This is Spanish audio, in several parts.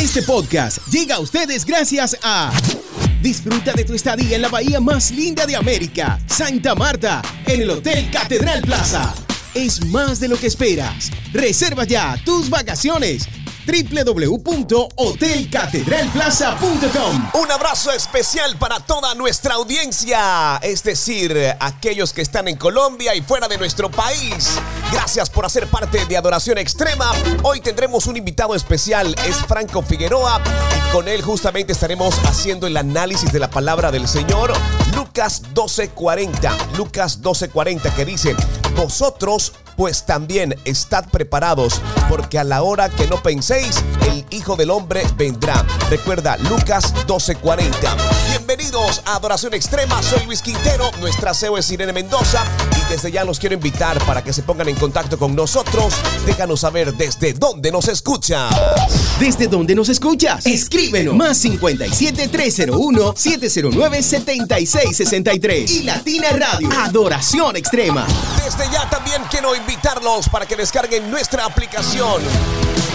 Este podcast llega a ustedes gracias a Disfruta de tu estadía en la bahía más linda de América, Santa Marta, en el Hotel Catedral Plaza. Es más de lo que esperas. Reserva ya tus vacaciones www.hotelcatedralplaza.com. Un abrazo especial para toda nuestra audiencia, es decir, aquellos que están en Colombia y fuera de nuestro país. Gracias por hacer parte de Adoración Extrema. Hoy tendremos un invitado especial, es Franco Figueroa, y con él justamente estaremos haciendo el análisis de la palabra del Señor. Lucas 12:40, Lucas 12:40 que dice, vosotros pues también estad preparados, porque a la hora que no penséis, el Hijo del Hombre vendrá. Recuerda, Lucas 12:40. Bienvenidos a Adoración Extrema, soy Luis Quintero, nuestra CEO es Irene Mendoza y desde ya los quiero invitar para que se pongan en contacto con nosotros. Déjanos saber desde dónde nos escuchas. ¿Desde dónde nos escuchas? Escríbenos. Más 57 301 709 7663 y Latina Radio. Adoración Extrema. Desde ya también quiero invitarlos para que descarguen nuestra aplicación.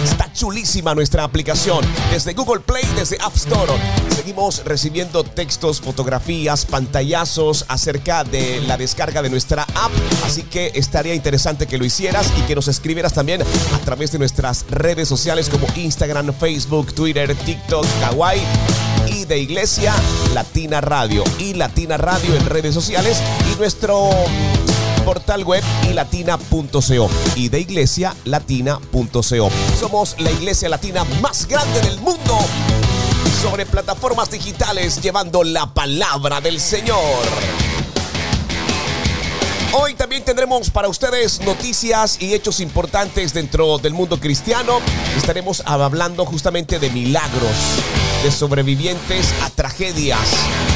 Está chulísima nuestra aplicación. Desde Google Play, desde App Store. Seguimos recibiendo textos, fotografías, pantallazos acerca de la descarga de nuestra app. Así que estaría interesante que lo hicieras y que nos escribieras también a través de nuestras redes sociales como Instagram, Facebook, Twitter, TikTok, Kawaii y de Iglesia Latina Radio y Latina Radio en redes sociales y nuestro portal web y latina.co y de iglesia latina.co. Somos la iglesia latina más grande del mundo sobre plataformas digitales llevando la palabra del Señor. Hoy también tendremos para ustedes noticias y hechos importantes dentro del mundo cristiano. Estaremos hablando justamente de milagros, sobrevivientes a tragedias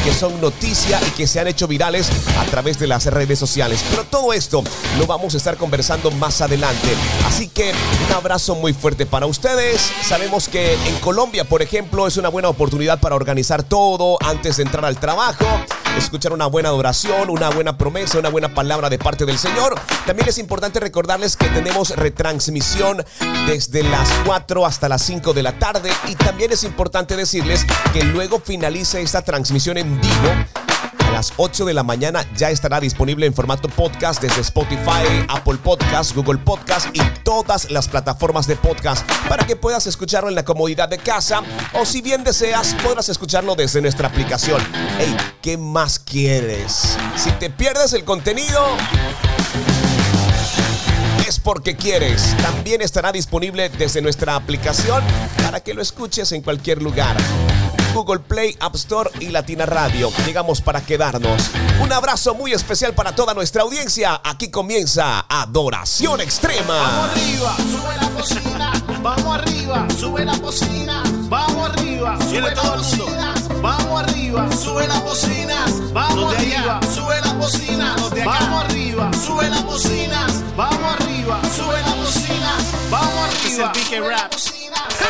que son noticia y que se han hecho virales a través de las redes sociales. Pero todo esto lo vamos a estar conversando más adelante. Así que un abrazo muy fuerte para ustedes. Sabemos que en Colombia, por ejemplo, es una buena oportunidad para organizar todo antes de entrar al trabajo escuchar una buena adoración, una buena promesa, una buena palabra de parte del Señor. También es importante recordarles que tenemos retransmisión desde las 4 hasta las 5 de la tarde y también es importante decirles que luego finalice esta transmisión en vivo las 8 de la mañana ya estará disponible en formato podcast desde Spotify, Apple Podcast, Google Podcast y todas las plataformas de podcast para que puedas escucharlo en la comodidad de casa o si bien deseas podrás escucharlo desde nuestra aplicación. Hey, ¿qué más quieres? Si te pierdes el contenido es porque quieres. También estará disponible desde nuestra aplicación para que lo escuches en cualquier lugar. Google Play, App Store y Latina Radio. Llegamos para quedarnos. Un abrazo muy especial para toda nuestra audiencia. Aquí comienza Adoración Extrema. Vamos arriba, sube la cocina. Vamos arriba, sube la cocina. Vamos arriba, sube la cocina. Vamos arriba, sube la cocina. Vamos arriba, sube la cocina. Vamos arriba, sube la cocina. Vamos arriba, sube la cocina. Vamos arriba.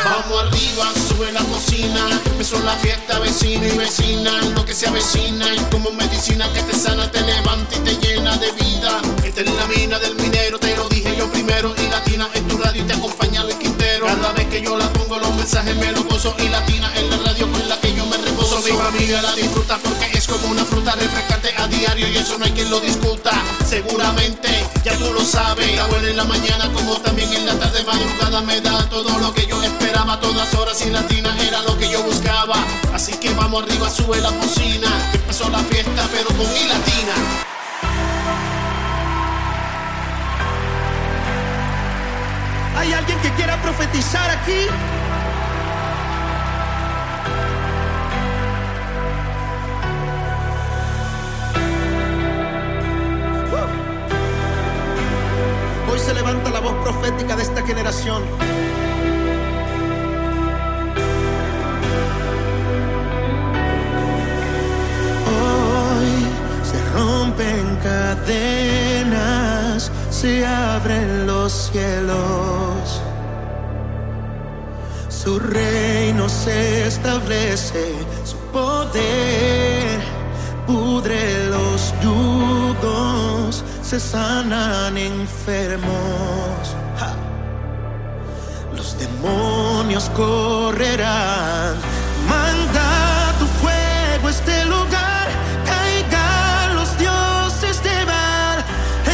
Vamos arriba, sube la cocina. Empezó la fiesta, vecino y vecina. Lo que se avecina y como medicina que te sana, te levanta y te llena de vida. Esta es la mina del minero, te lo dije yo primero. Y latina en tu radio y te acompaña el Quintero. Cada vez que yo la pongo, los mensajes me los gozo. Y latina en la radio con la que yo me reposo. Mi familia la disfruta porque es como una fruta refrescante a diario y eso no hay quien lo discuta. Seguramente ya tú lo sabes. Buena en la mañana como también en la tarde madrugada me da todo lo que yo esperaba. Todas horas y latina era lo que yo buscaba. Así que vamos arriba, sube la cocina. Empezó la fiesta pero con mi latina. ¿Hay alguien que quiera profetizar aquí? Levanta la voz profética de esta generación. Hoy se rompen cadenas, se abren los cielos. Su reino se establece, su poder pudre los yugos, se sanan enfermos. Los demonios correrán. Manda tu fuego este lugar. Caigan los dioses de Baal.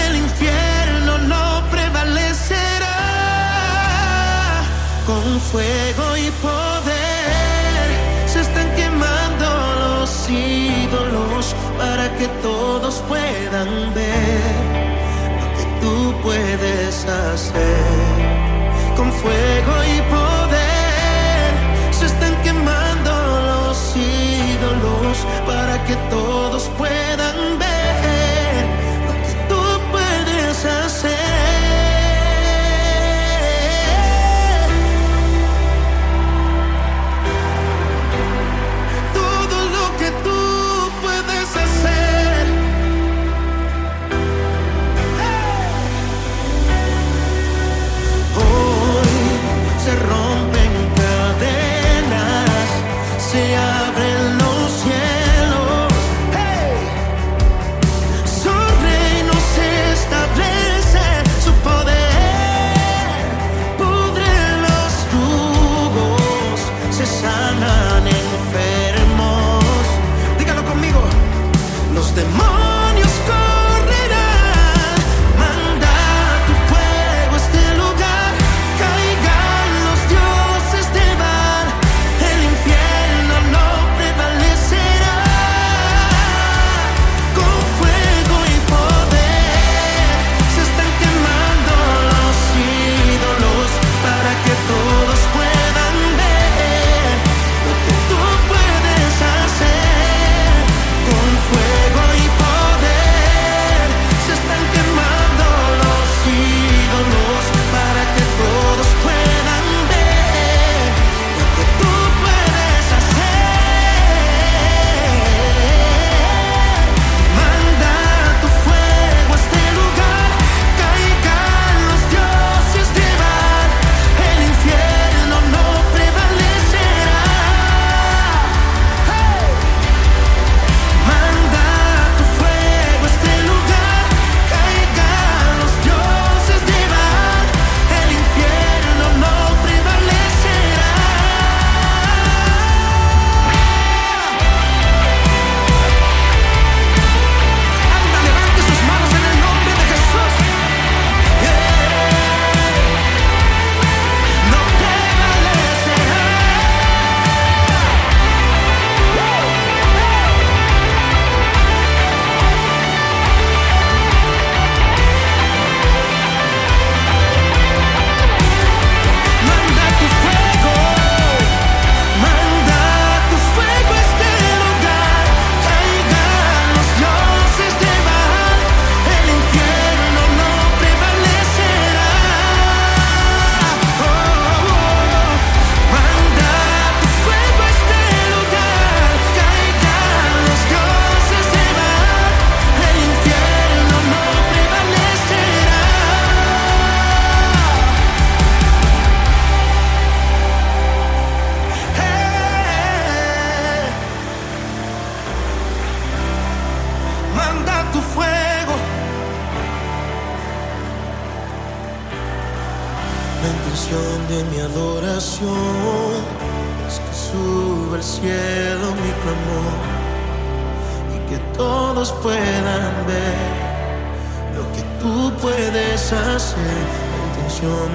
El infierno no prevalecerá. Con fuego. puedes hacer con fuego y poder. Se están quemando los ídolos para que todo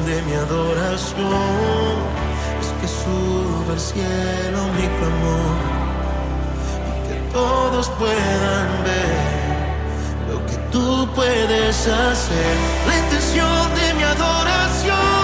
de mi adoración es que suba al cielo mi clamor y que todos puedan ver lo que tú puedes hacer. La intención de mi adoración.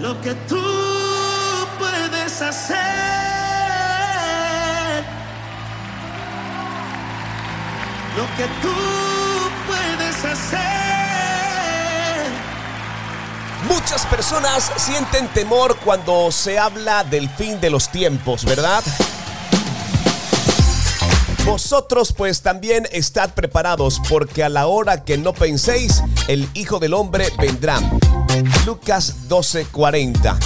Lo que tú puedes hacer. Lo que tú puedes hacer. Muchas personas sienten temor cuando se habla del fin de los tiempos, ¿verdad? Vosotros pues también estad preparados porque a la hora que no penséis, el Hijo del Hombre vendrá. Lucas 12:40.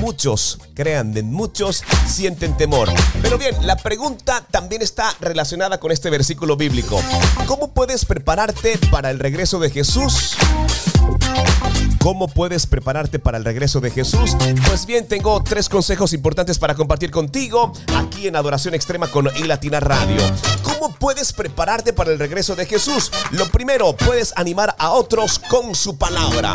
Muchos, crean, de muchos sienten temor. Pero bien, la pregunta también está relacionada con este versículo bíblico. ¿Cómo puedes prepararte para el regreso de Jesús? ¿Cómo puedes prepararte para el regreso de Jesús? Pues bien, tengo tres consejos importantes para compartir contigo aquí en Adoración Extrema con iLatina Radio. ¿Cómo puedes prepararte para el regreso de Jesús? Lo primero, puedes animar a otros con su palabra.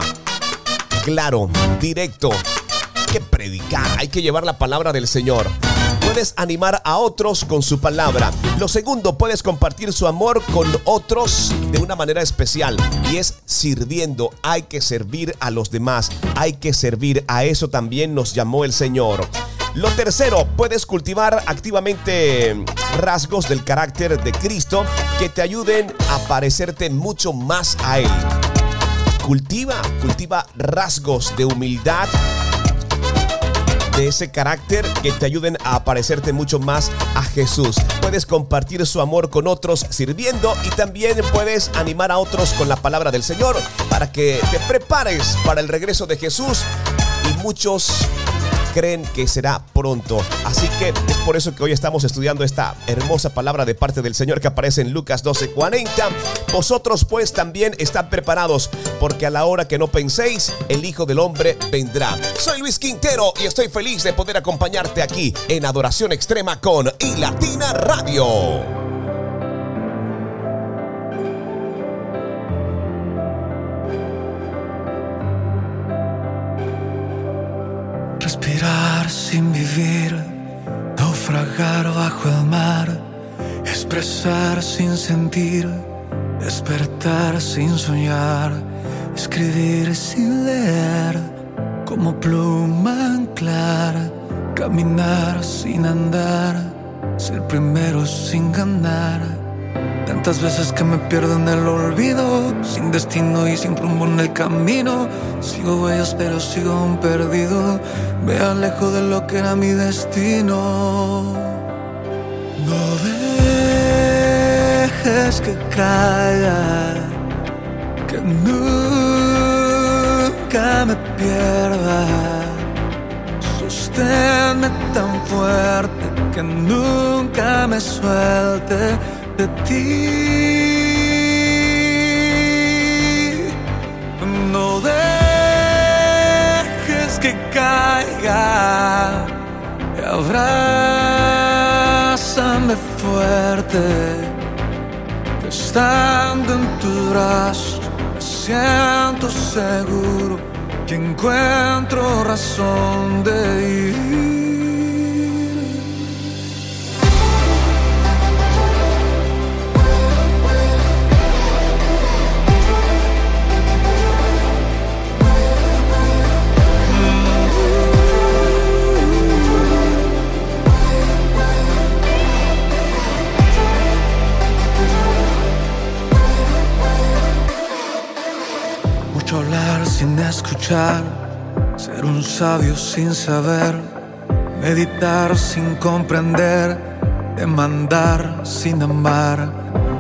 Claro, directo. Hay que predicar, hay que llevar la palabra del Señor. Puedes animar a otros con su palabra. Lo segundo, puedes compartir su amor con otros de una manera especial y es sirviendo. Hay que servir a los demás, hay que servir. A eso también nos llamó el Señor. Lo tercero, puedes cultivar activamente rasgos del carácter de Cristo que te ayuden a parecerte mucho más a Él. Cultiva, cultiva rasgos de humildad, de ese carácter que te ayuden a parecerte mucho más a Jesús. Puedes compartir su amor con otros sirviendo y también puedes animar a otros con la palabra del Señor para que te prepares para el regreso de Jesús y muchos creen que será pronto. Así que es por eso que hoy estamos estudiando esta hermosa palabra de parte del Señor que aparece en Lucas 12:40. Vosotros pues también están preparados, porque a la hora que no penséis, el Hijo del Hombre vendrá. Soy Luis Quintero y estoy feliz de poder acompañarte aquí en Adoración Extrema con iLatina Radio. Respirar sin vivir, naufragar bajo el mar, expresar sin sentir, despertar sin soñar, escribir sin leer, como pluma anclar, caminar sin andar, ser primero sin ganar Tantas veces que me pierdo en el olvido, sin destino y sin rumbo en el camino. Sigo huellas pero sigo un perdido, me alejo de lo que era mi destino. No dejes que caiga, que nunca me pierda. Sosténme tan fuerte que nunca me suelte de ti. No dejes que caiga. Abrázame fuerte. Estando en tus brazos, me siento seguro que encuentro razón de ir. Sabio sin saber, meditar sin comprender, demandar sin amar,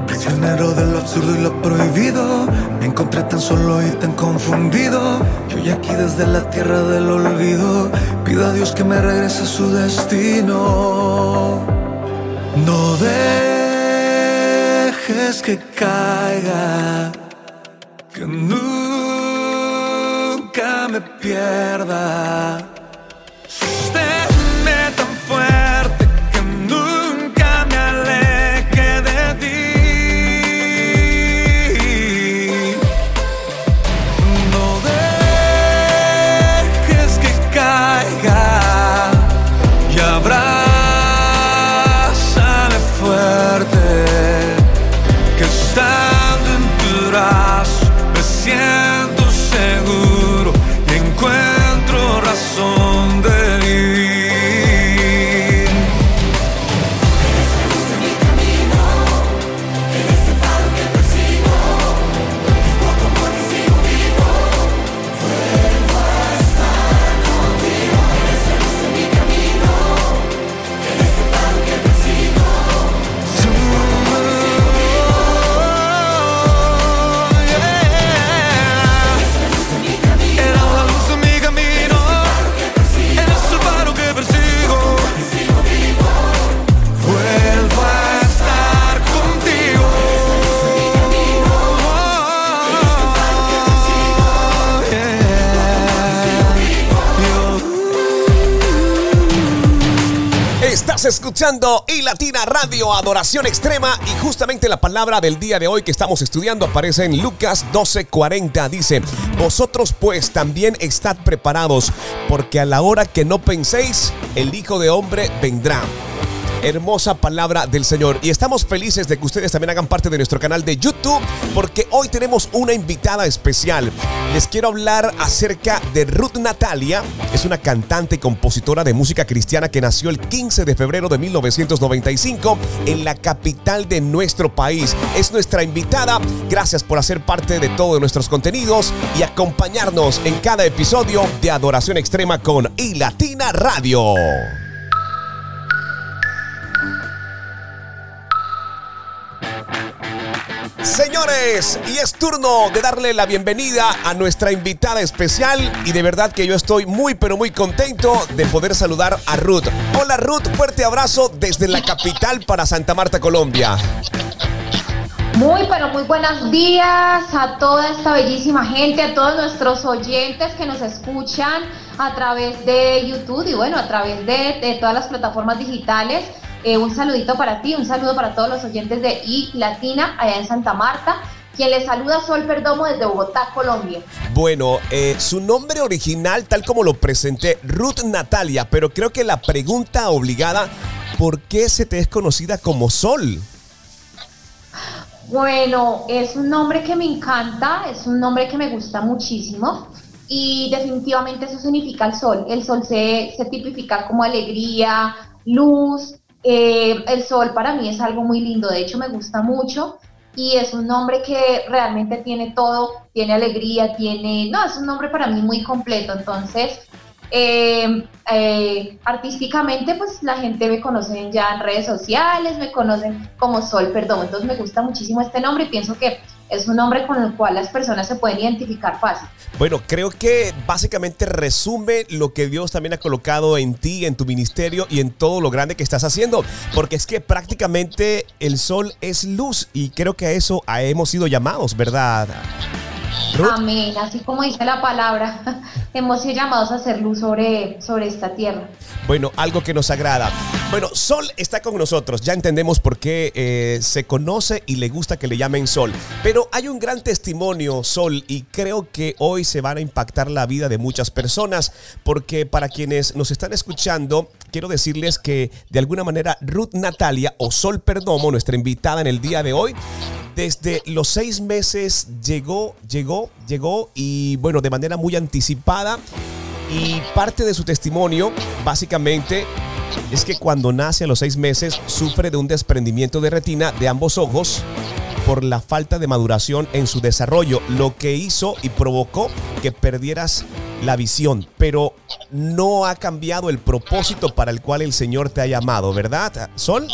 prisionero de lo absurdo y lo prohibido, Me encontré tan solo y tan confundido. Yo hoy aquí desde la tierra del olvido. Pido a Dios que me regrese a su destino. No dejes que caiga. Pierda. Escuchando y Latina Radio Adoración Extrema y justamente la palabra del día de hoy que estamos estudiando aparece en Lucas 12:40. Dice, vosotros pues también estad preparados porque a la hora que no penséis, el Hijo de Hombre vendrá. Hermosa palabra del Señor. Y estamos felices de que ustedes también hagan parte de nuestro canal de YouTube porque hoy tenemos una invitada especial. Les quiero hablar acerca de Ruth Natalia. Es una cantante y compositora de música cristiana que nació el 15 de febrero de 1995 en la capital de nuestro país. Es nuestra invitada. Gracias por hacer parte de todos nuestros contenidos y acompañarnos en cada episodio de Adoración Extrema con y Latina Radio. Señores, y es turno de darle la bienvenida a nuestra invitada especial y de verdad que yo estoy muy pero muy contento de poder saludar a Ruth. Hola Ruth, fuerte abrazo desde la capital para Santa Marta, Colombia. Muy, pero muy buenos días a toda esta bellísima gente, a todos nuestros oyentes que nos escuchan a través de YouTube y bueno, a través de, de todas las plataformas digitales. Eh, un saludito para ti, un saludo para todos los oyentes de I Latina allá en Santa Marta. Quien les saluda Sol Perdomo desde Bogotá, Colombia. Bueno, eh, su nombre original, tal como lo presenté, Ruth Natalia, pero creo que la pregunta obligada, ¿por qué se te es conocida como Sol? Bueno, es un nombre que me encanta, es un nombre que me gusta muchísimo y definitivamente eso significa el sol. El sol se, se tipifica como alegría, luz. Eh, el sol para mí es algo muy lindo, de hecho me gusta mucho y es un nombre que realmente tiene todo, tiene alegría, tiene, no, es un nombre para mí muy completo, entonces eh, eh, artísticamente pues la gente me conocen ya en redes sociales, me conocen como Sol Perdón, entonces me gusta muchísimo este nombre y pienso que es un nombre con el cual las personas se pueden identificar fácil. Bueno, creo que básicamente resume lo que Dios también ha colocado en ti, en tu ministerio y en todo lo grande que estás haciendo. Porque es que prácticamente el sol es luz y creo que a eso hemos sido llamados, ¿verdad? Ruth. Amén, así como dice la palabra, hemos sido llamados a hacer luz sobre, sobre esta tierra. Bueno, algo que nos agrada. Bueno, Sol está con nosotros. Ya entendemos por qué eh, se conoce y le gusta que le llamen Sol. Pero hay un gran testimonio, Sol, y creo que hoy se van a impactar la vida de muchas personas. Porque para quienes nos están escuchando, quiero decirles que de alguna manera Ruth Natalia o Sol Perdomo, nuestra invitada en el día de hoy, desde los seis meses llegó, llegó, llegó y bueno, de manera muy anticipada. Y parte de su testimonio, básicamente, es que cuando nace a los seis meses sufre de un desprendimiento de retina de ambos ojos por la falta de maduración en su desarrollo, lo que hizo y provocó que perdieras la visión, pero no ha cambiado el propósito para el cual el Señor te ha llamado, ¿verdad, Sol?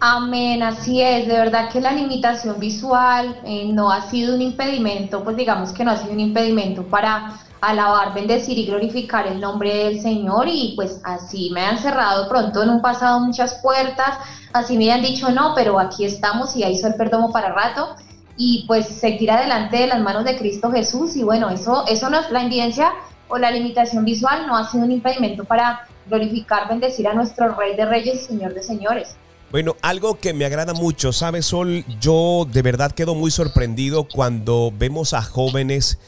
Amén, así es. De verdad que la limitación visual eh, no ha sido un impedimento, pues digamos que no ha sido un impedimento para alabar, bendecir y glorificar el nombre del Señor y pues así me han cerrado pronto en un pasado muchas puertas, así me han dicho no, pero aquí estamos y ahí hizo el perdón para rato y pues seguir adelante de las manos de Cristo Jesús y bueno, eso, eso no es la evidencia o la limitación visual no ha sido un impedimento para glorificar, bendecir a nuestro Rey de Reyes y Señor de Señores. Bueno, algo que me agrada mucho, ¿sabes, Sol? Yo de verdad quedo muy sorprendido cuando vemos a jóvenes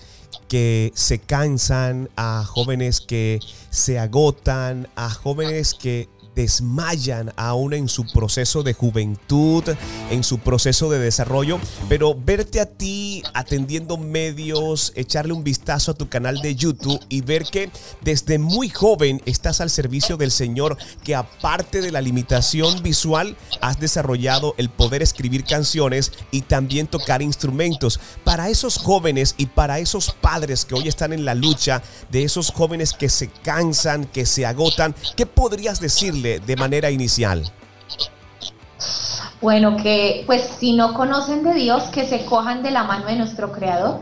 que se cansan, a jóvenes que se agotan, a jóvenes que desmayan aún en su proceso de juventud, en su proceso de desarrollo, pero verte a ti atendiendo medios, echarle un vistazo a tu canal de YouTube y ver que desde muy joven estás al servicio del Señor, que aparte de la limitación visual, has desarrollado el poder escribir canciones y también tocar instrumentos. Para esos jóvenes y para esos padres que hoy están en la lucha, de esos jóvenes que se cansan, que se agotan, ¿qué podrías decirle? De manera inicial? Bueno, que pues si no conocen de Dios, que se cojan de la mano de nuestro Creador,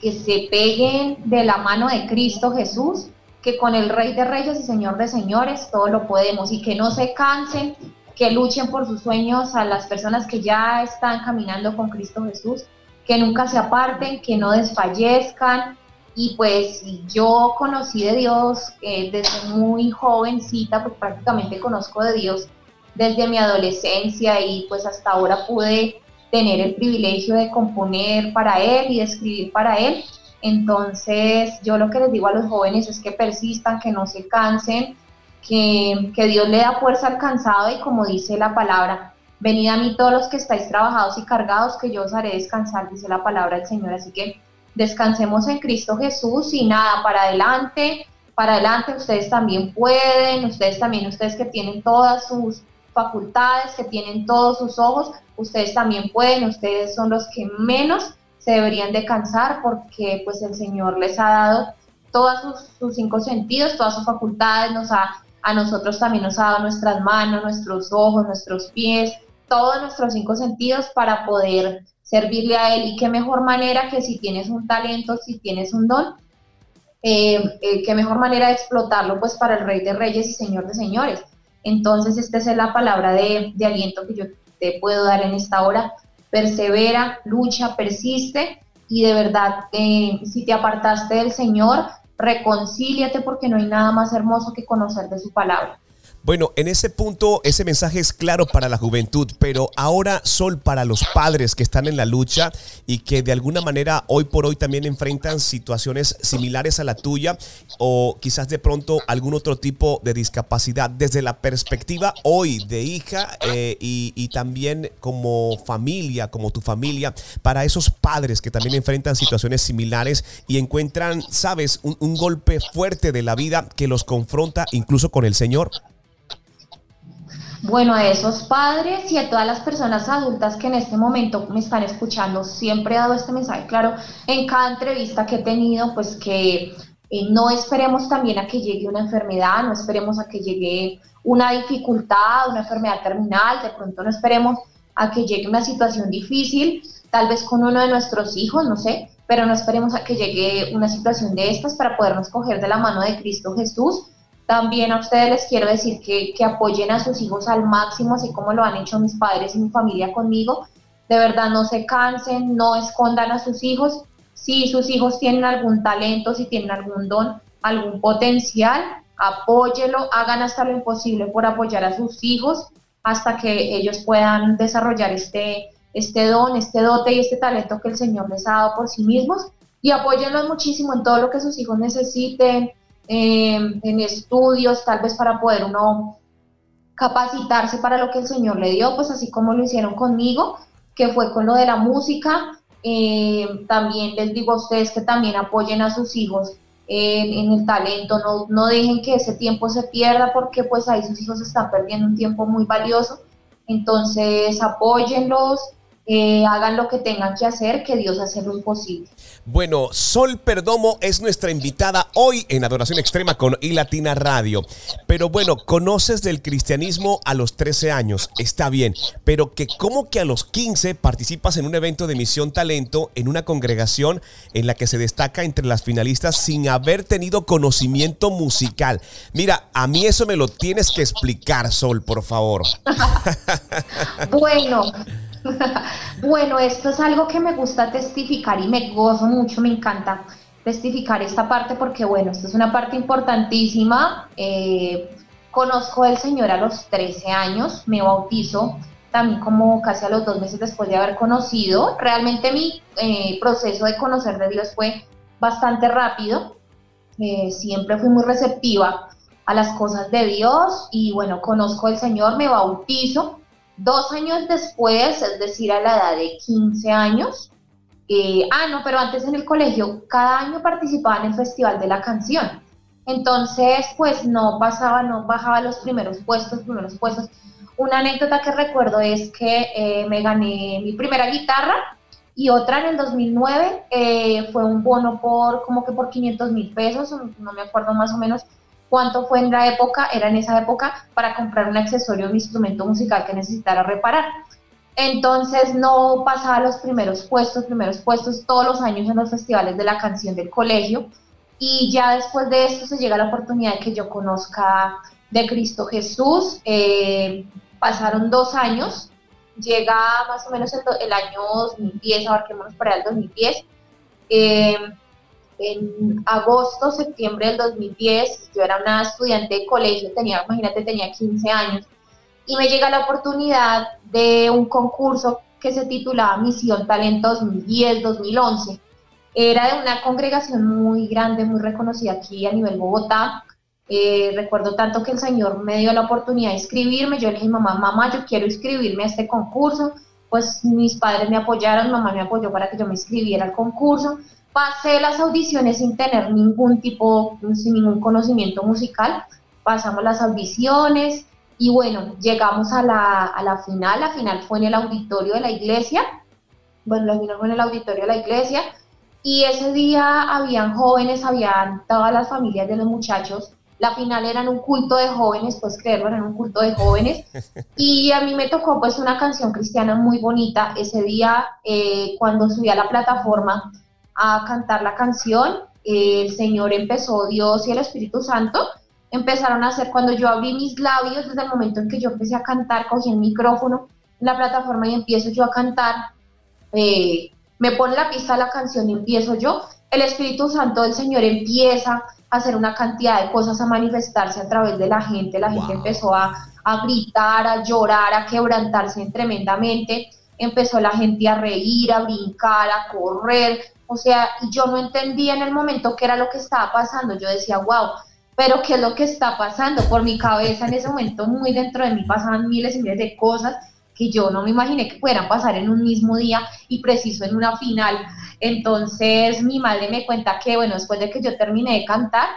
que se peguen de la mano de Cristo Jesús, que con el Rey de Reyes y Señor de Señores todo lo podemos y que no se cansen, que luchen por sus sueños a las personas que ya están caminando con Cristo Jesús, que nunca se aparten, que no desfallezcan, y pues yo conocí de Dios eh, desde muy jovencita, pues prácticamente conozco de Dios desde mi adolescencia y pues hasta ahora pude tener el privilegio de componer para Él y de escribir para Él. Entonces yo lo que les digo a los jóvenes es que persistan, que no se cansen, que, que Dios le da fuerza al cansado y como dice la palabra, venid a mí todos los que estáis trabajados y cargados, que yo os haré descansar, dice la palabra del Señor. Así que descansemos en Cristo Jesús y nada, para adelante, para adelante ustedes también pueden, ustedes también, ustedes que tienen todas sus facultades, que tienen todos sus ojos, ustedes también pueden, ustedes son los que menos se deberían de cansar porque pues el Señor les ha dado todos sus, cinco sentidos, todas sus facultades, nos ha, a nosotros también nos ha dado nuestras manos, nuestros ojos, nuestros pies, todos nuestros cinco sentidos para poder servirle a Él y qué mejor manera que si tienes un talento, si tienes un don, eh, eh, qué mejor manera de explotarlo pues para el Rey de Reyes y Señor de Señores. Entonces esta es la palabra de, aliento que yo te puedo dar en esta hora. Persevera, lucha, persiste y de verdad, eh, si te apartaste del Señor, reconcíliate porque no hay nada más hermoso que conocer de su palabra. Bueno, en ese punto ese mensaje es claro para la juventud, pero ahora Sol para los padres que están en la lucha y que de alguna manera hoy por hoy también enfrentan situaciones similares a la tuya o quizás de pronto algún otro tipo de discapacidad desde la perspectiva hoy de hija eh, y, también como familia, como tu familia, para esos padres que también enfrentan situaciones similares y encuentran, sabes, un, un golpe fuerte de la vida que los confronta incluso con el Señor. Bueno, a esos padres y a todas las personas adultas que en este momento me están escuchando, siempre he dado este mensaje claro en cada entrevista que he tenido, pues que eh, no esperemos también a que llegue una enfermedad, no esperemos a que llegue una dificultad, una enfermedad terminal, de pronto no esperemos a que llegue una situación difícil, tal vez con uno de nuestros hijos, no sé, pero no esperemos a que llegue una situación de estas para podernos coger de la mano de Cristo Jesús también a ustedes les quiero decir que, apoyen a sus hijos al máximo, así como lo han hecho mis padres y mi familia conmigo. De verdad, no se cansen, no escondan a sus hijos. Si sus hijos tienen algún talento, si tienen algún don, algún potencial, apóyelo, hagan hasta lo imposible por apoyar a sus hijos hasta que ellos puedan desarrollar este, este don, este dote y este talento que el Señor les ha dado por sí mismos y apóyenlos muchísimo en todo lo que sus hijos necesiten, Em, en estudios, tal vez para poder uno capacitarse para lo que el Señor le dio, pues así como lo hicieron conmigo, que fue con lo de la música. Em, también les digo a ustedes que también apoyen a sus hijos en el talento, no, no dejen que ese tiempo se pierda porque pues ahí sus hijos están perdiendo un tiempo muy valioso. Entonces apóyenlos, eh, hagan lo que tengan que hacer, que Dios hace lo imposible. Bueno, Sol Perdomo es nuestra invitada hoy en Adoración Extrema con iLatina Radio. Pero bueno, conoces del cristianismo a los 13 años, está bien, pero que como que a los 15 participas en un evento de Misión Talento en una congregación en la que se destaca entre las finalistas sin haber tenido conocimiento musical. Mira, a mí eso me lo tienes que explicar, Sol, por favor. bueno, bueno, esto es algo que me gusta testificar y me gozo mucho, me encanta testificar esta parte porque, bueno, esto es una parte importantísima. Eh, conozco al Señor a los 13 años, me bautizo también como casi a los dos meses después de haber conocido. Realmente mi eh, proceso de conocer de Dios fue bastante rápido. Eh, siempre fui muy receptiva a las cosas de Dios y bueno, conozco al Señor, me bautizo Dos años después, es decir, a la edad de 15 años, eh, ah, no, pero antes en el colegio, cada año participaba en el Festival de la Canción. Entonces, pues no pasaba, no bajaba los primeros puestos, primeros puestos. Una anécdota que recuerdo es que eh, me gané mi primera guitarra y otra en el 2009 eh, fue un bono por como que por 500 mil pesos, no me acuerdo más o menos, cuánto fue en la época, era en esa época, para comprar un accesorio, un instrumento musical que necesitara reparar. Entonces no pasaba los primeros puestos, primeros puestos todos los años en los festivales de la canción del colegio. Y ya después de esto se llega la oportunidad de que yo conozca de Cristo Jesús. Eh, pasaron dos años, llega más o menos el, año 2010, abarquémonos para el 2010. Eh, en agosto, septiembre del 2010, yo era una estudiante de colegio, tenía, imagínate, tenía 15 años, y me llega la oportunidad de un concurso que se titulaba Misión Talento 2010-2011. Era de una congregación muy grande, muy reconocida aquí a nivel Bogotá. Eh, recuerdo tanto que el Señor me dio la oportunidad de inscribirme. Yo le dije, mamá, mamá, yo quiero inscribirme a este concurso. Pues mis padres me apoyaron, mamá me apoyó para que yo me inscribiera al concurso pasé las audiciones sin tener ningún tipo, sin ningún conocimiento musical, pasamos las audiciones y bueno, llegamos a la, a la final, la final fue en el auditorio de la iglesia, bueno, la final fue en el auditorio de la iglesia. Y ese día habían jóvenes, habían todas las familias de los muchachos, la final era en un culto de jóvenes, pues creerlo, era un culto de jóvenes. Y a mí me tocó pues una canción cristiana muy bonita. Ese día, eh, cuando subí a la plataforma, a cantar la canción, el Señor empezó, Dios y el Espíritu Santo empezaron a hacer, cuando yo abrí mis labios, desde el momento en que yo empecé a cantar, cogí el micrófono la plataforma y empiezo yo a cantar, eh, me pone la pista la canción y empiezo yo, el Espíritu Santo del Señor empieza a hacer una cantidad de cosas, a manifestarse a través de la gente, la gente empezó a, a gritar, a llorar, a quebrantarse tremendamente, empezó la gente a reír, a brincar, a correr, o sea, yo no entendía en el momento qué era lo que estaba pasando. Yo decía, wow, pero ¿qué es lo que está pasando? Por mi cabeza en ese momento, muy dentro de mí, pasaban miles y miles de cosas que yo no me imaginé que pudieran pasar en un mismo día y preciso en una final. Entonces mi madre me cuenta que, bueno, después de que yo terminé de cantar,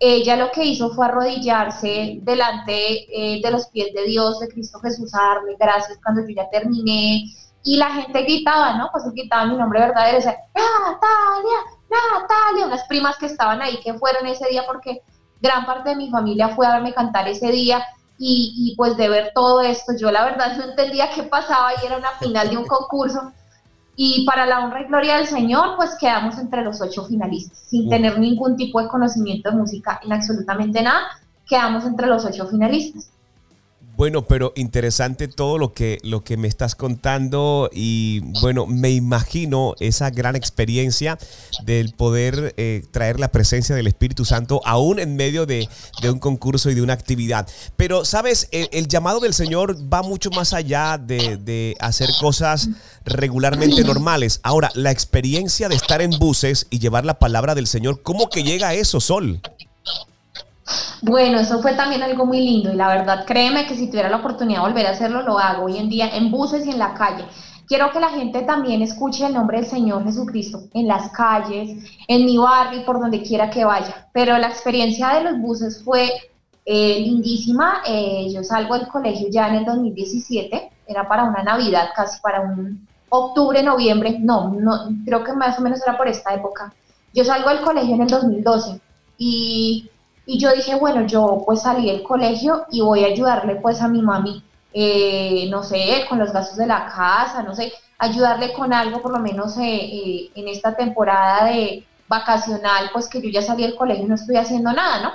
ella lo que hizo fue arrodillarse delante eh, de los pies de Dios, de Cristo Jesús, a darle gracias cuando yo ya terminé, y la gente gritaba, ¿no? Pues gritaba mi nombre verdadero, decía, Natalia, Natalia, unas primas que estaban ahí que fueron ese día porque gran parte de mi familia fue a verme cantar ese día y, y pues de ver todo esto, yo la verdad no entendía qué pasaba y era una final de un concurso. Y para la honra y gloria del Señor, pues quedamos entre los ocho finalistas, sin tener ningún tipo de conocimiento de música en absolutamente nada, quedamos entre los ocho finalistas. Bueno, pero interesante todo lo que, lo que me estás contando y bueno, me imagino esa gran experiencia del poder eh, traer la presencia del Espíritu Santo aún en medio de, un concurso y de una actividad. Pero, ¿sabes? El, llamado del Señor va mucho más allá de, de hacer cosas regularmente normales. Ahora, la experiencia de estar en buses y llevar la palabra del Señor, ¿cómo que llega a eso, Sol? Bueno, eso fue también algo muy lindo y la verdad, créeme que si tuviera la oportunidad de volver a hacerlo, lo hago hoy en día en buses y en la calle. Quiero que la gente también escuche el nombre del Señor Jesucristo en las calles, en mi barrio por donde quiera que vaya. Pero la experiencia de los buses fue eh, lindísima. Eh, yo salgo del colegio ya en el 2017, era para una Navidad, casi para un, octubre, noviembre, no, no, creo que más o menos era por esta época. Yo salgo del colegio en el 2012 y, y yo dije, bueno, yo pues salí del colegio y voy a ayudarle pues a mi mami, eh, no sé, con los gastos de la casa, no sé, ayudarle con algo por lo menos eh, eh, en esta temporada de vacacional, pues que yo ya salí del colegio y no estoy haciendo nada, ¿no?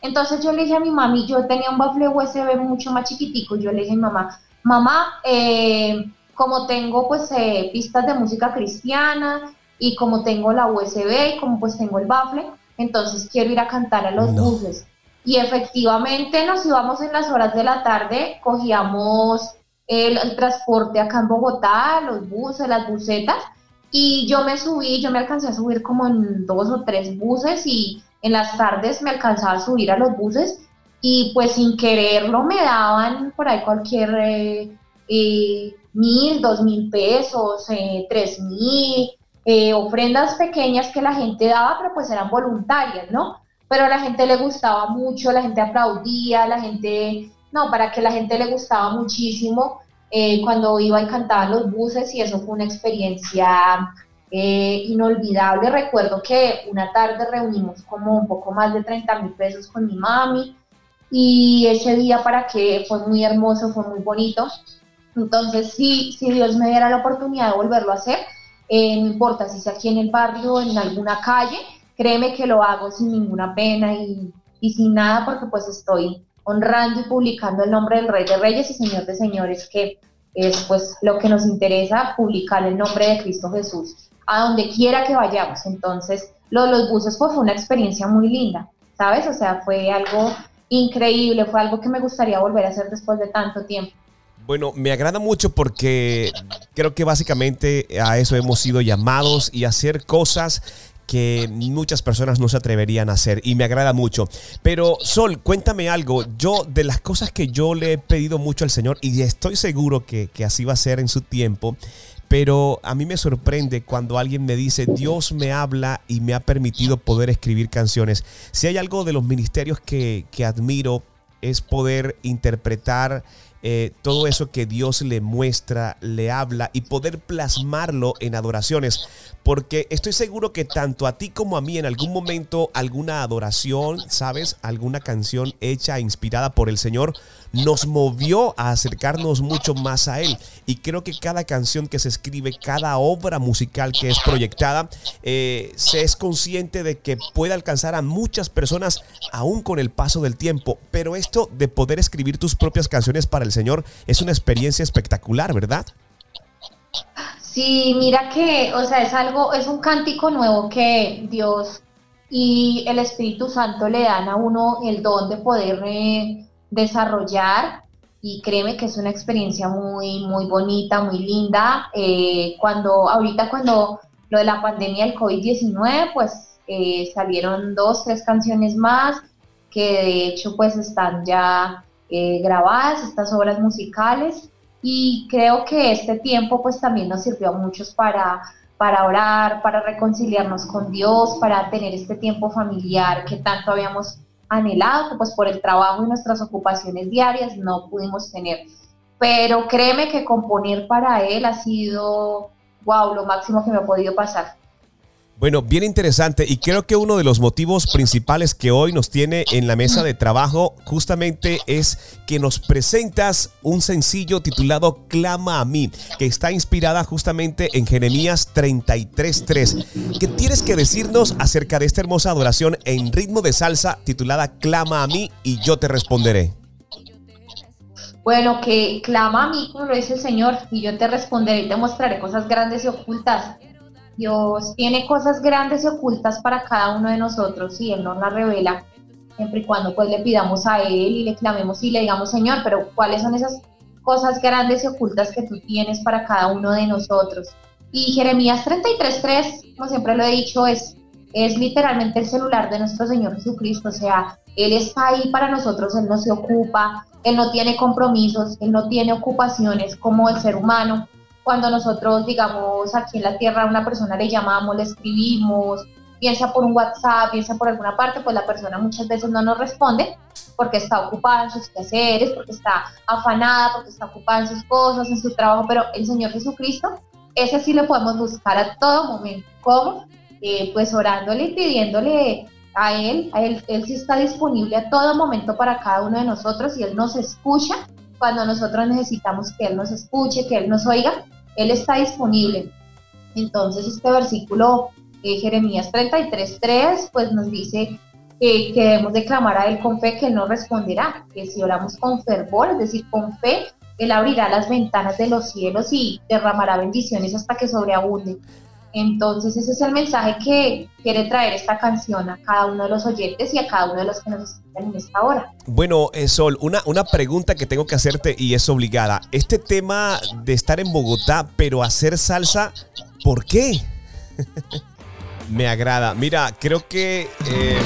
Entonces yo le dije a mi mami, yo tenía un bafle USB mucho más chiquitico, yo le dije a mi mamá, mamá, eh, como tengo pues eh, pistas de música cristiana y como tengo la USB y como pues tengo el bafle, entonces quiero ir a cantar a los buses. Y efectivamente nos íbamos en las horas de la tarde, cogíamos el, el, transporte acá en Bogotá, los buses, las busetas, y yo me subí, yo me alcancé a subir como en dos o tres buses y en las tardes me alcanzaba a subir a los buses y pues sin quererlo me daban por ahí cualquier eh, eh, mil, dos mil pesos, eh, tres mil, ofrendas pequeñas que la gente daba, pero pues eran voluntarias, ¿no? Pero a la gente le gustaba mucho, la gente aplaudía, la gente, no, para que la gente le gustaba muchísimo cuando iba y cantaba los buses y eso fue una experiencia inolvidable. Recuerdo que una tarde reunimos como un poco más de 30 mil pesos con mi mami y ese día para que fue muy hermoso, fue muy bonito. Entonces, si, si Dios me diera la oportunidad de volverlo a hacer, eh, no importa si sea aquí en el barrio, en alguna calle, créeme que lo hago sin ninguna pena y, y sin nada porque pues estoy honrando y publicando el nombre del Rey de Reyes y Señor de Señores, que es pues lo que nos interesa, publicar el nombre de Cristo Jesús a donde quiera que vayamos. Entonces, lo de los buses pues, fue una experiencia muy linda, ¿sabes? O sea, fue algo increíble, fue algo que me gustaría volver a hacer después de tanto tiempo. Bueno, me agrada mucho porque creo que básicamente a eso hemos sido llamados y hacer cosas que muchas personas no se atreverían a hacer y me agrada mucho. Pero Sol, cuéntame algo. Yo de las cosas que yo le he pedido mucho al Señor y estoy seguro que, que así va a ser en su tiempo, pero a mí me sorprende cuando alguien me dice, Dios me habla y me ha permitido poder escribir canciones. Si hay algo de los ministerios que, que admiro es poder interpretar eh, todo eso que Dios le muestra, le habla y poder plasmarlo en adoraciones. Porque estoy seguro que tanto a ti como a mí en algún momento alguna adoración, ¿sabes? Alguna canción hecha, inspirada por el Señor, nos movió a acercarnos mucho más a Él. Y creo que cada canción que se escribe, cada obra musical que es proyectada, eh, se es consciente de que puede alcanzar a muchas personas aún con el paso del tiempo. Pero esto de poder escribir tus propias canciones para el Señor es una experiencia espectacular, ¿verdad? Sí, mira que, o sea, es algo, es un cántico nuevo que Dios y el Espíritu Santo le dan a uno el don de poder eh, desarrollar y créeme que es una experiencia muy, muy bonita, muy linda. Eh, cuando, ahorita cuando lo de la pandemia del COVID-19, pues eh, salieron dos, tres canciones más que de hecho pues están ya eh, grabadas, estas obras musicales, y creo que este tiempo pues también nos sirvió a muchos para, para orar, para reconciliarnos con Dios, para tener este tiempo familiar que tanto habíamos anhelado, que pues por el trabajo y nuestras ocupaciones diarias no pudimos tener. Pero créeme que componer para Él ha sido, wow, lo máximo que me ha podido pasar. Bueno, bien interesante y creo que uno de los motivos principales que hoy nos tiene en la mesa de trabajo justamente es que nos presentas un sencillo titulado Clama a mí, que está inspirada justamente en Jeremías 33.3. ¿Qué tienes que decirnos acerca de esta hermosa adoración en ritmo de salsa titulada Clama a mí y yo te responderé? Bueno, que clama a mí, como lo dice el Señor, y yo te responderé y te mostraré cosas grandes y ocultas Dios tiene cosas grandes y ocultas para cada uno de nosotros y Él nos las revela siempre y cuando pues le pidamos a Él y le clamemos y le digamos, Señor, pero ¿cuáles son esas cosas grandes y ocultas que tú tienes para cada uno de nosotros? Y Jeremías 33.3, como siempre lo he dicho, es, es literalmente el celular de nuestro Señor Jesucristo, o sea, Él está ahí para nosotros, Él no se ocupa, Él no tiene compromisos, Él no tiene ocupaciones como el ser humano, cuando nosotros, digamos, aquí en la Tierra a una persona le llamamos, le escribimos, piensa por un WhatsApp, piensa por alguna parte, pues la persona muchas veces no nos responde porque está ocupada en sus quehaceres, porque está afanada, porque está ocupada en sus cosas, en su trabajo, pero el Señor Jesucristo ese sí lo podemos buscar a todo momento. ¿Cómo? Eh, pues orándole y pidiéndole a él, a él, él sí está disponible a todo momento para cada uno de nosotros y él nos escucha cuando nosotros necesitamos que él nos escuche, que él nos oiga, él está disponible. Entonces este versículo eh, Jeremías 33.3 pues nos dice que, que, debemos declamar a él con fe que él nos responderá, que si oramos con fervor, es decir, con fe, él abrirá las ventanas de los cielos y derramará bendiciones hasta que sobreabunde. Entonces ese es el mensaje que quiere traer esta canción a cada uno de los oyentes y a cada uno de los que nos escuchan en esta hora. Bueno, eh, Sol, una, una pregunta que tengo que hacerte y es obligada. Este tema de estar en Bogotá pero hacer salsa, ¿por qué? Me agrada. Mira, creo que... Eh,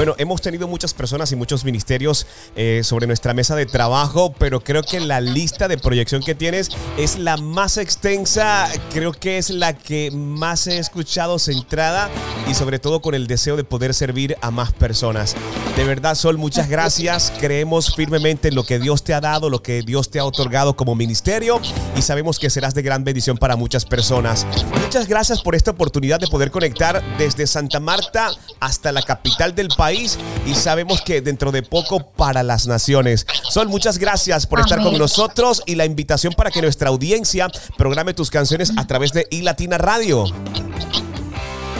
bueno, hemos tenido muchas personas y muchos ministerios eh, sobre nuestra mesa de trabajo, pero creo que la lista de proyección que tienes es la más extensa, creo que es la que más he escuchado centrada y sobre todo con el deseo de poder servir a más personas. De verdad, Sol, muchas gracias. Creemos firmemente en lo que Dios te ha dado, lo que Dios te ha otorgado como ministerio y sabemos que serás de gran bendición para muchas personas. Muchas gracias por esta oportunidad de poder conectar desde Santa Marta hasta la capital del país y sabemos que dentro de poco para las naciones. Sol, muchas gracias por estar con nosotros y la invitación para que nuestra audiencia programe tus canciones a través de iLatina Radio.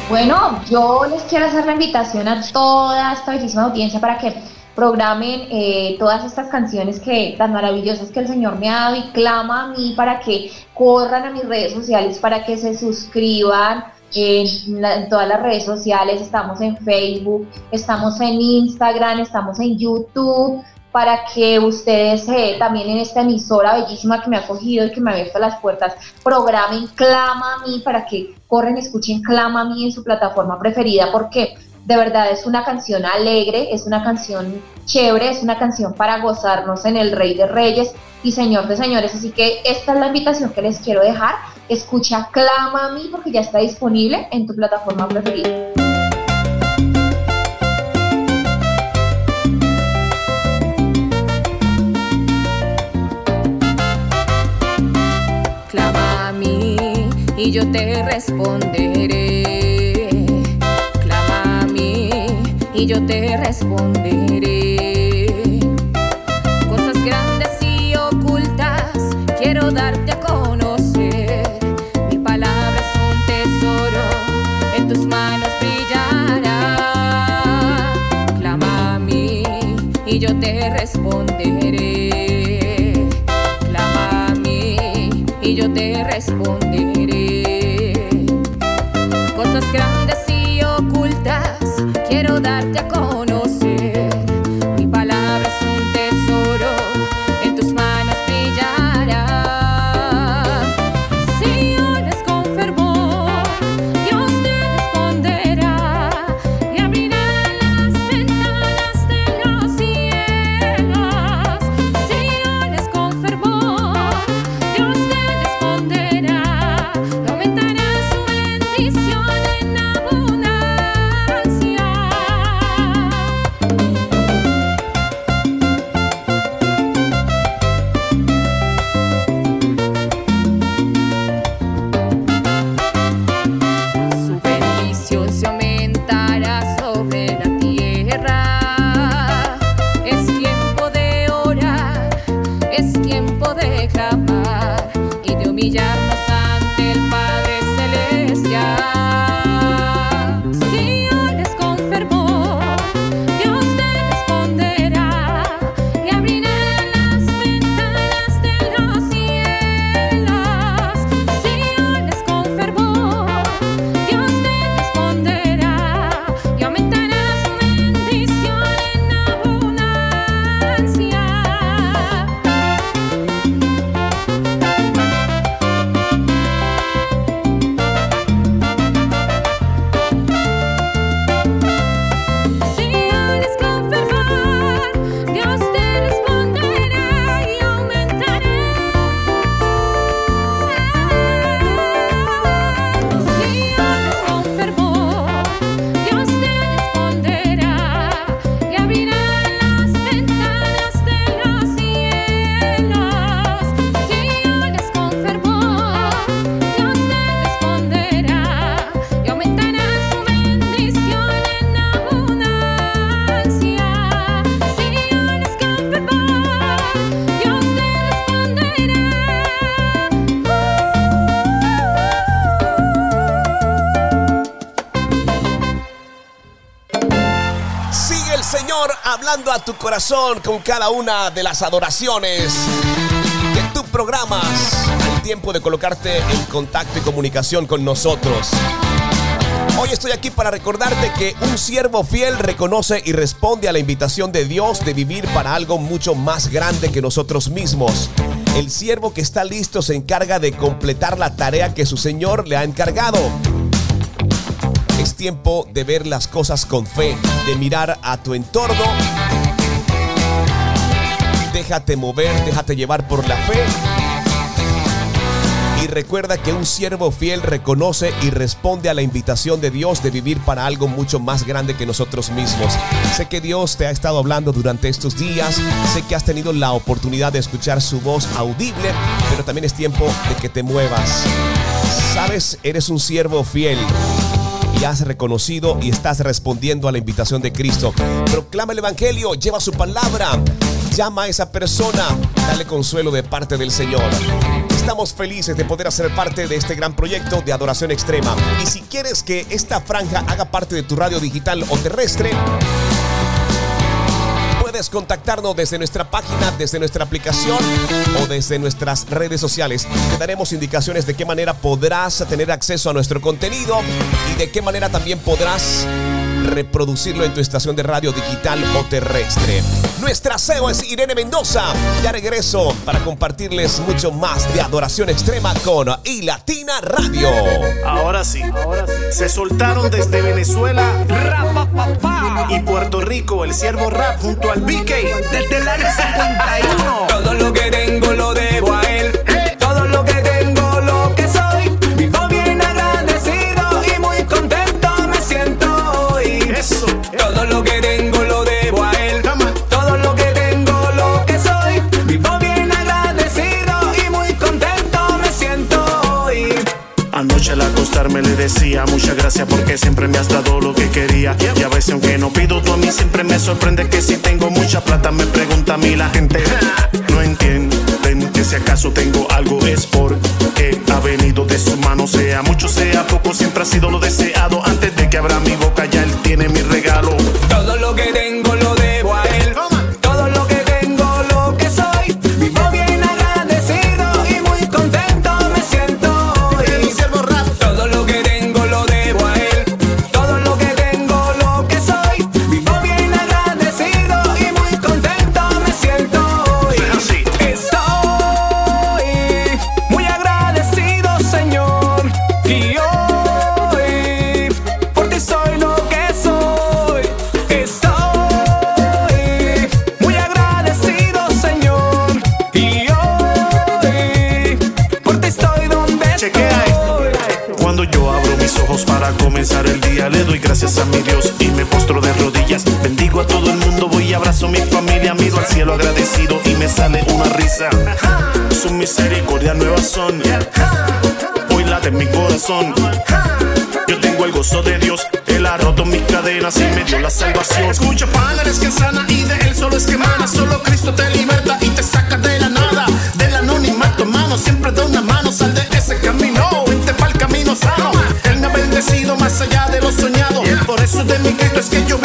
Bueno, yo les quiero hacer la invitación a toda esta bellísima audiencia para que programen eh, todas estas canciones que tan maravillosas que el Señor me ha dado y clama a mí para que corran a mis redes sociales, para que se suscriban en, todas las redes sociales, estamos en Facebook, estamos en Instagram, estamos en YouTube, para que ustedes eh, también en esta emisora bellísima que me ha cogido y que me ha abierto las puertas, programen Clama a mí para que corren, escuchen Clama a mí en su plataforma preferida, porque de verdad es una canción alegre, es una canción chévere, es una canción para gozarnos en el Rey de Reyes y Señor de Señores. Así que esta es la invitación que les quiero dejar. Escucha Clama a mí porque ya está disponible en tu plataforma preferida. Clama a mí y yo te responderé. Clama a mí y yo te responderé. Cosas grandes y ocultas quiero darte yo tu corazón con cada una de las adoraciones que tú programas al tiempo de colocarte en contacto y comunicación con nosotros. Hoy estoy aquí para recordarte que un siervo fiel reconoce y responde a la invitación de Dios de vivir para algo mucho más grande que nosotros mismos. El siervo que está listo se encarga de completar la tarea que su Señor le ha encargado. Es tiempo de ver las cosas con fe, de mirar a tu entorno. Déjate mover, déjate llevar por la fe y recuerda que un siervo fiel reconoce y responde a la invitación de Dios de vivir para algo mucho más grande que nosotros mismos. Sé que Dios te ha estado hablando durante estos días, sé que has tenido la oportunidad de escuchar su voz audible, pero también es tiempo de que te muevas. Sabes, eres un siervo fiel y has reconocido y estás respondiendo a la invitación de Cristo. Proclama el Evangelio, lleva su palabra, llama a esa persona, dale consuelo de parte del Señor. Estamos felices de poder hacer parte de este gran proyecto de adoración extrema. Y si quieres que esta franja haga parte de tu radio digital o terrestre, puedes contactarnos desde nuestra página, desde nuestra aplicación o desde nuestras redes sociales. Te daremos indicaciones de qué manera podrás tener acceso a nuestro contenido y de qué manera también podrás reproducirlo en tu estación de radio digital o terrestre. Nuestra CEO es Irene Mendoza. Ya regreso para compartirles mucho más de adoración extrema con y Latina Radio. Ahora sí, se soltaron desde Venezuela y Puerto Rico el siervo rap junto al BK desde el área 51. Todo lo que tengo lo le decía muchas gracias porque siempre me has dado lo que quería. Y a veces aunque no pido tú a mí siempre me sorprende que si tengo mucha plata me pregunta a mí la gente. No entienden que si acaso tengo algo es porque ha venido de su mano, sea mucho, sea poco, siempre ha sido lo deseado. Antes de que abra mi boca ya él tiene mi regalo. Todo lo que tengo gracias a mi Dios y me postro de rodillas. Bendigo a todo el mundo, voy y abrazo a mi familia, miro al cielo agradecido y me sale una risa. Su misericordia nuevas son, hoy la de mi corazón. Yo tengo el gozo de Dios, Él ha roto mis cadenas y me dio la salvación. Escucha, Padre, es que sana y de Él solo es que emana. Solo Cristo te liberta y te saca de la nada, del anonimato, mano. Siempre da una mano, Mi Cristo es que yo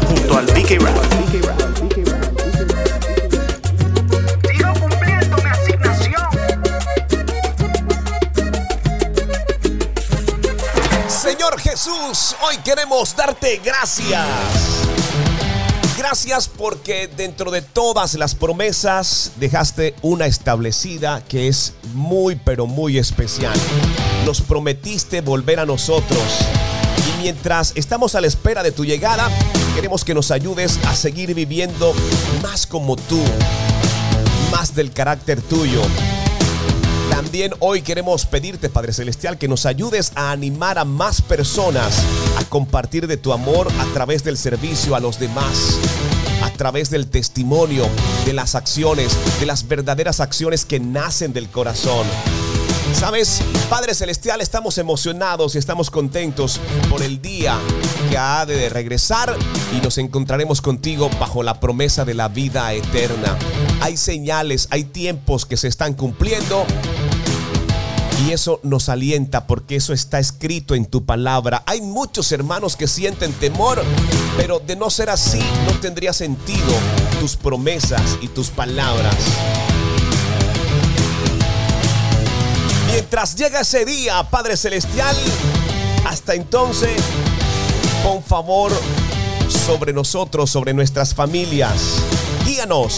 Junto al BK Rap. Sigo cumpliendo mi asignación. Señor Jesús, hoy queremos darte gracias. Gracias porque dentro de todas las promesas dejaste una establecida que es muy pero muy especial. Nos prometiste volver a nosotros. Y mientras estamos a la espera de tu llegada, queremos que nos ayudes a seguir viviendo más como tú, más del carácter tuyo. También hoy queremos pedirte, Padre Celestial, que nos ayudes a animar a más personas a compartir de tu amor a través del servicio a los demás, a través del testimonio, de las acciones, de las verdaderas acciones que nacen del corazón. Sabes, Padre Celestial, estamos emocionados y estamos contentos por el día que ha de regresar y nos encontraremos contigo bajo la promesa de la vida eterna. Hay señales, hay tiempos que se están cumpliendo y eso nos alienta porque eso está escrito en tu palabra. Hay muchos hermanos que sienten temor, pero de no ser así no tendría sentido tus promesas y tus palabras. Mientras llega ese día, Padre Celestial, hasta entonces, pon favor sobre nosotros, sobre nuestras familias. Guíanos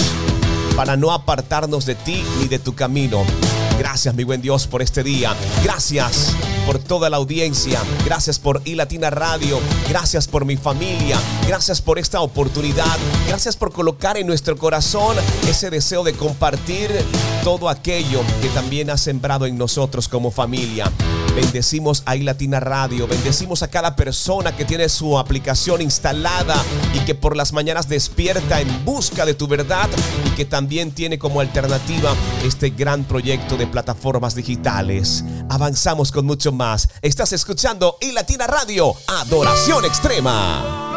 para no apartarnos de ti ni de tu camino. Gracias, mi buen Dios, por este día. Gracias por toda la audiencia. Gracias por iLatina Radio. Gracias por mi familia. Gracias por esta oportunidad. Gracias por colocar en nuestro corazón ese deseo de compartir todo aquello que también has sembrado en nosotros como familia. Bendecimos a iLatina Radio. Bendecimos a cada persona que tiene su aplicación instalada y que por las mañanas despierta en busca de tu verdad y que también tiene como alternativa este gran proyecto de plataformas digitales. Avanzamos con mucho más. Estás escuchando iLatina Radio, Adoración Extrema.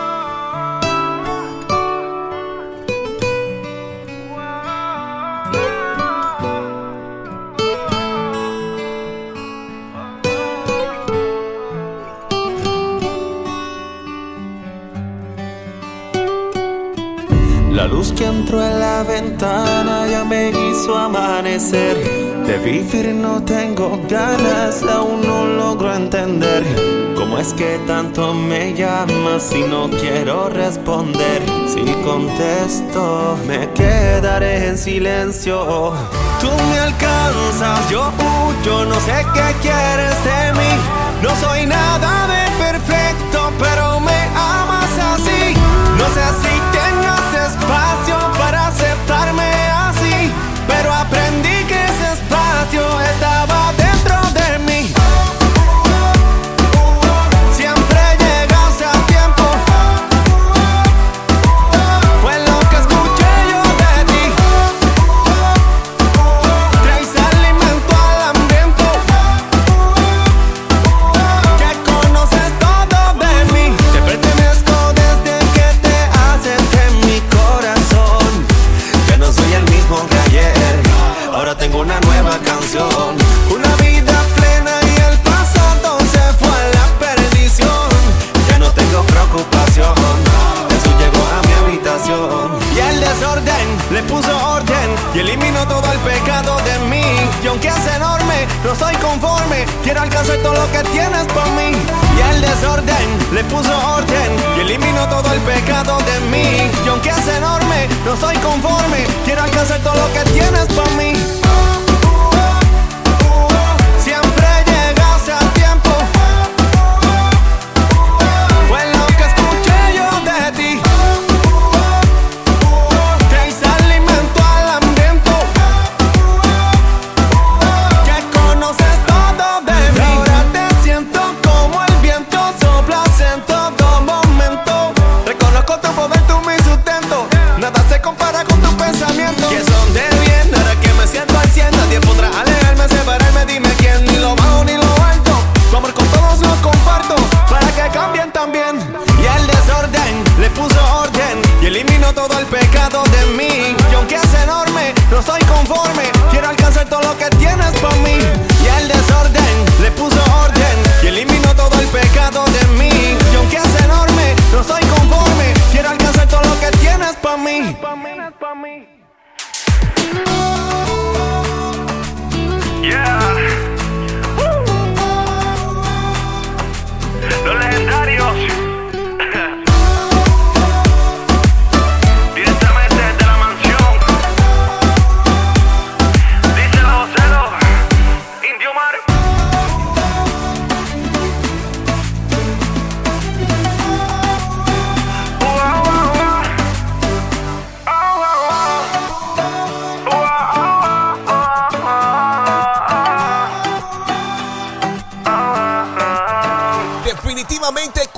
La luz que entró en la ventana ya me hizo amanecer. De vivir no tengo ganas, aún no logro entender. ¿Cómo es que tanto me llamas si no quiero responder? Si contesto, me quedaré en silencio. Tú me alcanzas, yo huyo, no sé qué quieres de mí. No soy nada de perfecto, pero me Todo el pecado de mí. Y aunque es enorme, no soy conforme. Quiero alcanzar todo lo que tienes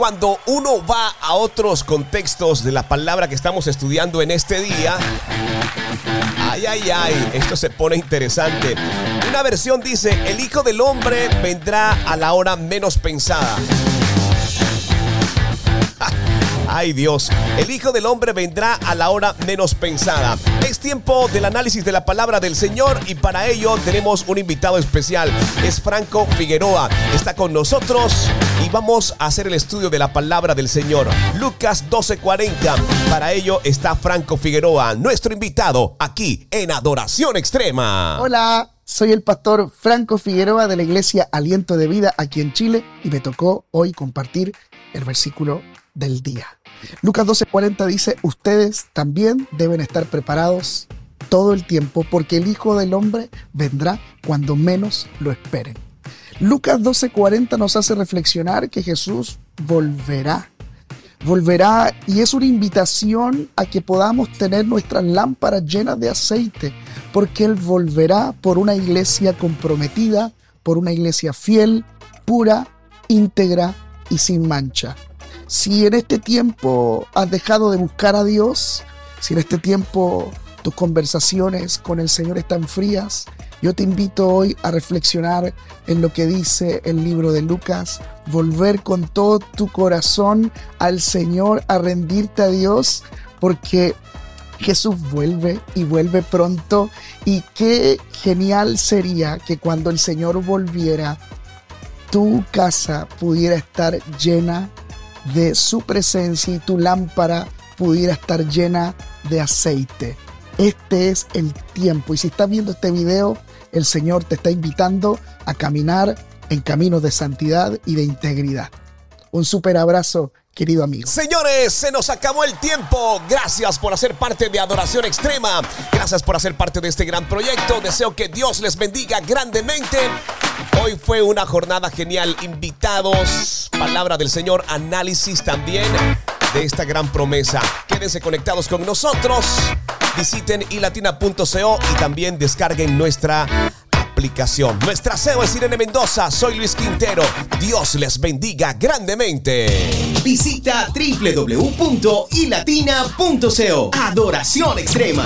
cuando uno va a otros contextos de la palabra que estamos estudiando en este día, ay, ay, ay, esto se pone interesante. Una versión dice, el Hijo del Hombre vendrá a la hora menos pensada. Ay Dios, el Hijo del Hombre vendrá a la hora menos pensada. Es tiempo del análisis de la palabra del Señor y para ello tenemos un invitado especial. Es Franco Figueroa. Está con nosotros y vamos a hacer el estudio de la palabra del Señor. Lucas 12:40. Para ello está Franco Figueroa, nuestro invitado aquí en Adoración Extrema. Hola, soy el pastor Franco Figueroa de la iglesia Aliento de Vida aquí en Chile y me tocó hoy compartir el versículo del día. Lucas 12:40 dice, ustedes también deben estar preparados todo el tiempo porque el Hijo del Hombre vendrá cuando menos lo esperen. Lucas 12:40 nos hace reflexionar que Jesús volverá. Volverá y es una invitación a que podamos tener nuestras lámparas llenas de aceite, porque Él volverá por una iglesia comprometida, por una iglesia fiel, pura, íntegra y sin mancha. Si en este tiempo has dejado de buscar a Dios, si en este tiempo tus conversaciones con el Señor están frías, yo te invito hoy a reflexionar en lo que dice el libro de Lucas, volver con todo tu corazón al Señor, a rendirte a Dios, porque Jesús vuelve y vuelve pronto. Y qué genial sería que cuando el Señor volviera, tu casa pudiera estar llena de su presencia y tu lámpara pudiera estar llena de aceite. Este es el tiempo. Y si estás viendo este video, el Señor te está invitando a caminar en caminos de santidad y de integridad. Un super abrazo, querido amigo. Señores, se nos acabó el tiempo. Gracias por hacer parte de Adoración Extrema. Gracias por hacer parte de este gran proyecto. Deseo que Dios les bendiga grandemente. Hoy fue una jornada genial. Invitados, palabra del Señor, análisis también de esta gran promesa. Quédense conectados con nosotros. Visiten ilatina.co y también descarguen nuestra Nuestra CEO es Irene Mendoza. Soy Luis Quintero. Dios les bendiga grandemente. Visita www.ilatina.co. Adoración extrema.